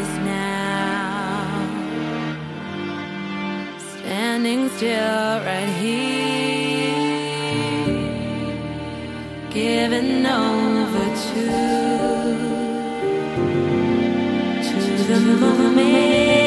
is now standing still right here, given over to to the moment.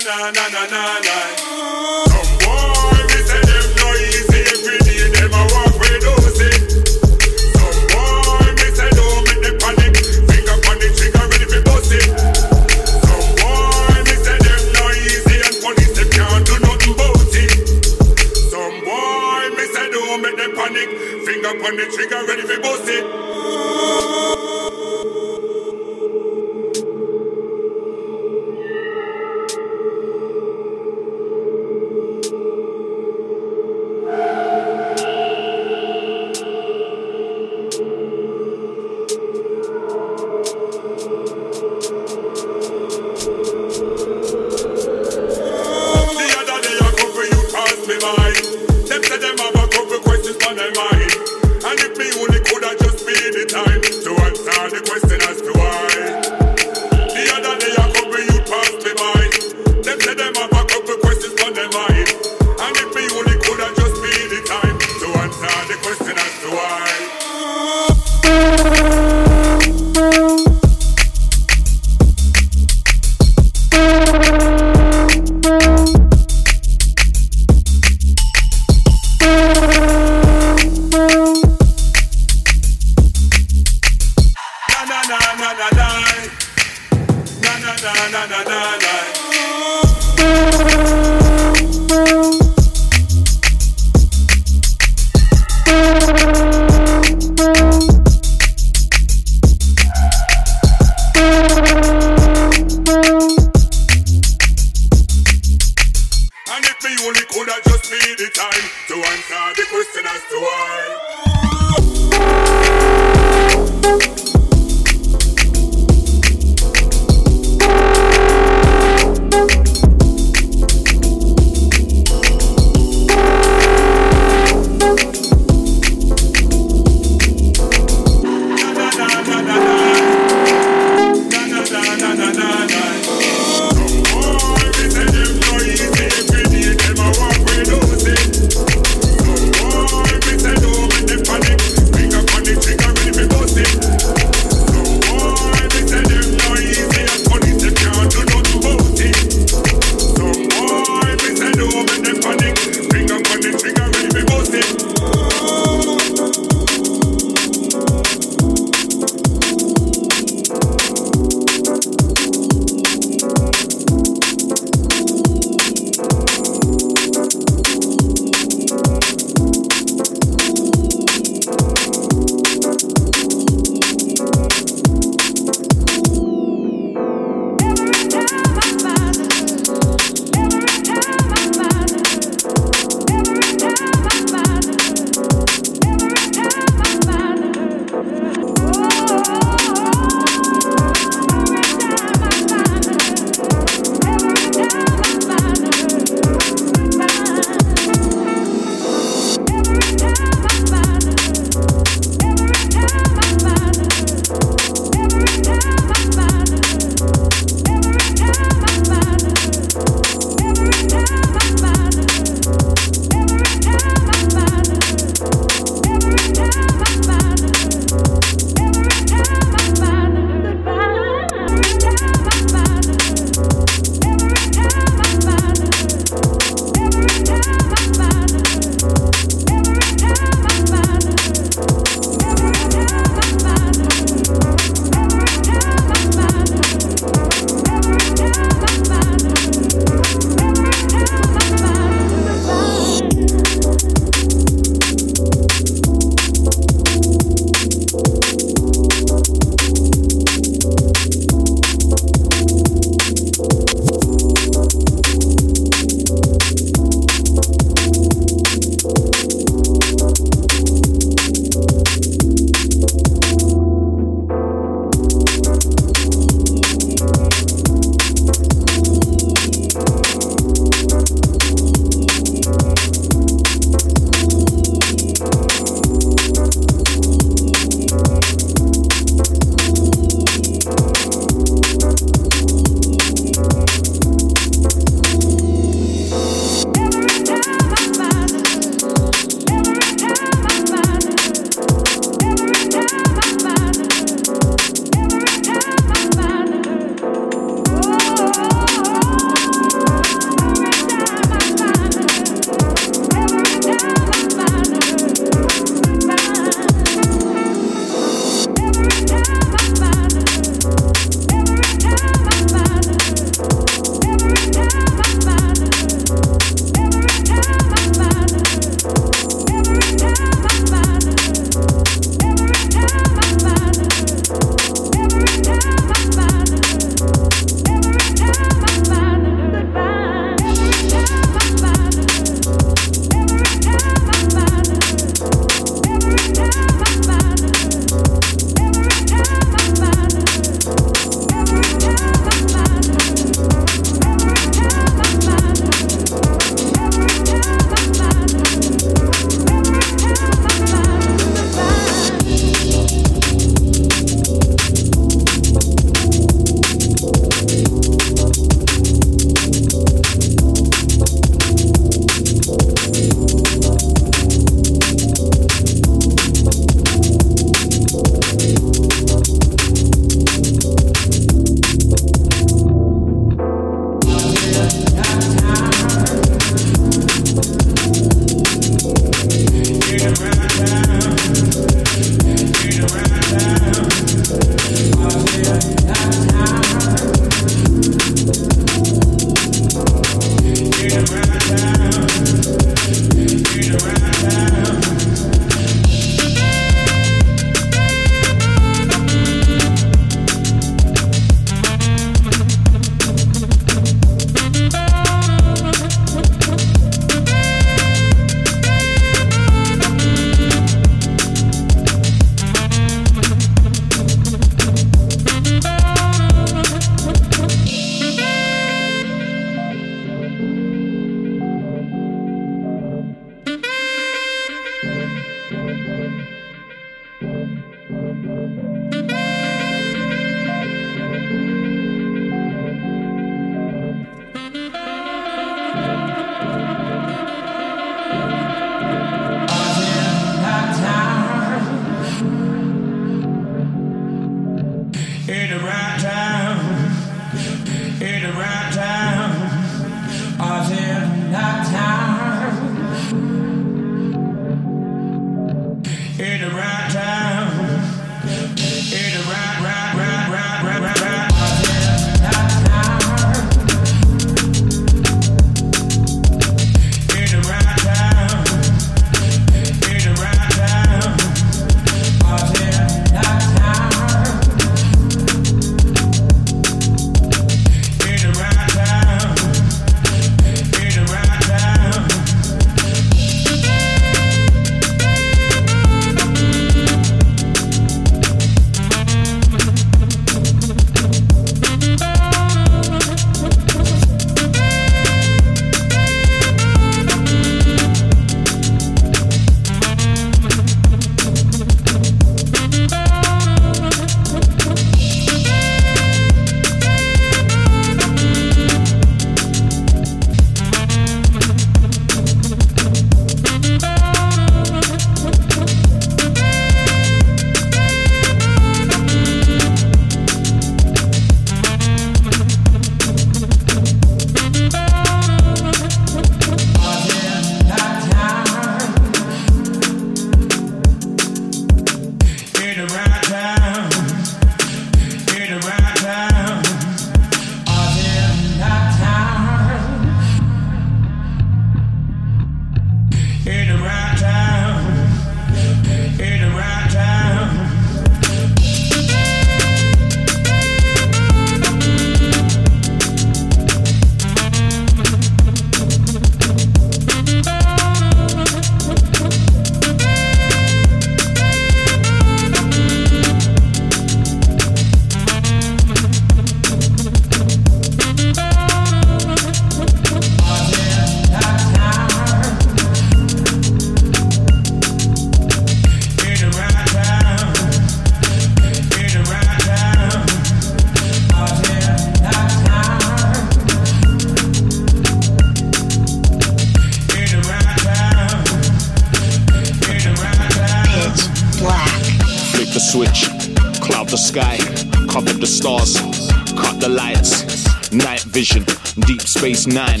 Space Nine.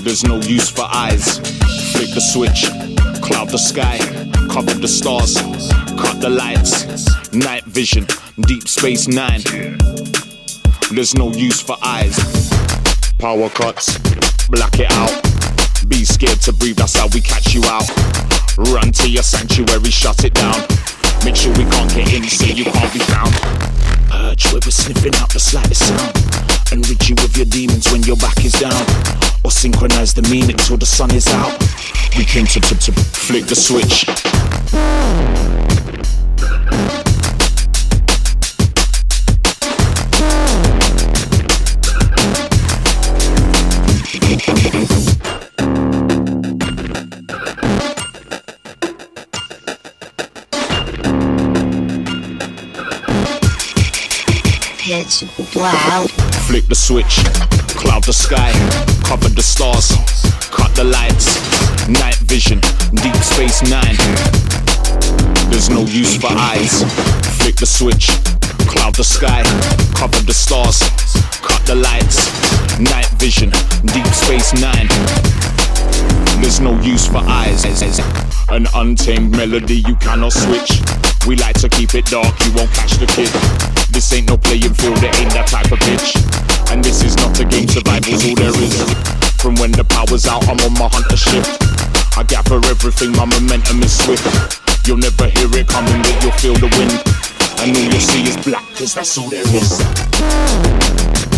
There's no use for eyes. Flick the switch, cloud the sky, cover the stars, cut the lights. Night vision, Deep Space Nine. There's no use for eyes. Power cuts, black it out. Be scared to breathe, that's how we catch you out. Run to your sanctuary, shut it down. Make sure we can't get in, so you can't be found. Urge where we're sniffing out the slightest sound. Enrich you with your demons when your back is down. Or synchronize the meaning till the sun is out. We came to, to, to flick the switch. Black. Flick the switch, cloud the sky, cover the stars, cut the lights, night vision, deep space nine. There's no use for eyes. Flick the switch, cloud the sky, cover the stars, cut the lights, night vision, deep space nine. There's no use for eyes. An untamed melody you cannot switch. We like to keep it dark, you won't catch the kid. This ain't no playing field, it ain't that type of pitch. And this is not a game, survival's all there is. From when the power's out, I'm on my hunter shift. I gather everything, my momentum is swift. You'll never hear it coming, but you'll feel the wind. And all you'll see is black, cause that's all there is.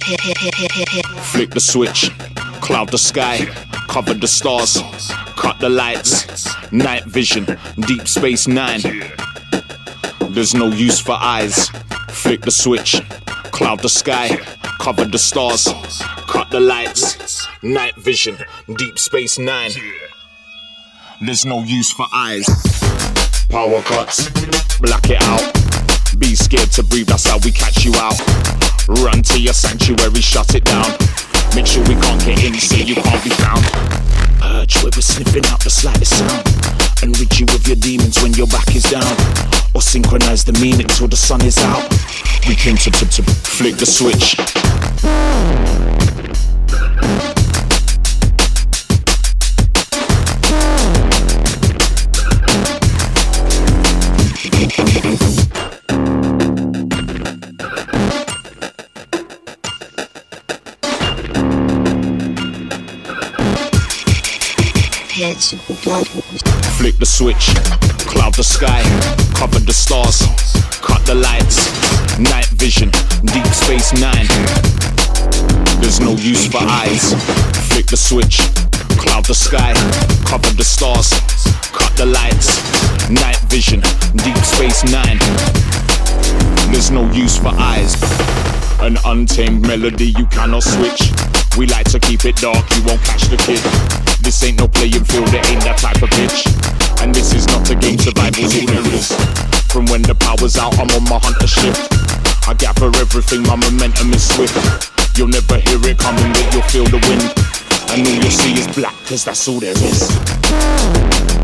Flick the switch, cloud the sky, cover the stars, cut the lights, night vision, deep space nine. There's no use for eyes. Flick the switch, cloud the sky, cover the stars, cut the lights, night vision, deep space nine. There's no use for eyes. Power cuts, black it out. Be scared to breathe, that's how we catch you out. Run to your sanctuary, shut it down. Make sure we can't get in, so you can't be found. Urge where we're sniffing out the slightest sound. And rid you of your demons when your back is down. Or synchronize the meaning till the sun is out. We came to, to, to flick the switch. Flick the switch, cloud the sky, cover the stars, cut the lights, night vision, deep space nine. There's no use for eyes. Flick the switch, cloud the sky, cover the stars, cut the lights, night vision, deep space nine. There's no use for eyes. An untamed melody you cannot switch. We like to keep it dark, you won't catch the kid. This ain't no playing field, it ain't that type of pitch. And this is not a game, survival's is. From when the power's out, I'm on my hunter shift. I gather everything, my momentum is swift. You'll never hear it coming, but you'll feel the wind. And all you'll see is black, cause that's all there is.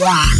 Black.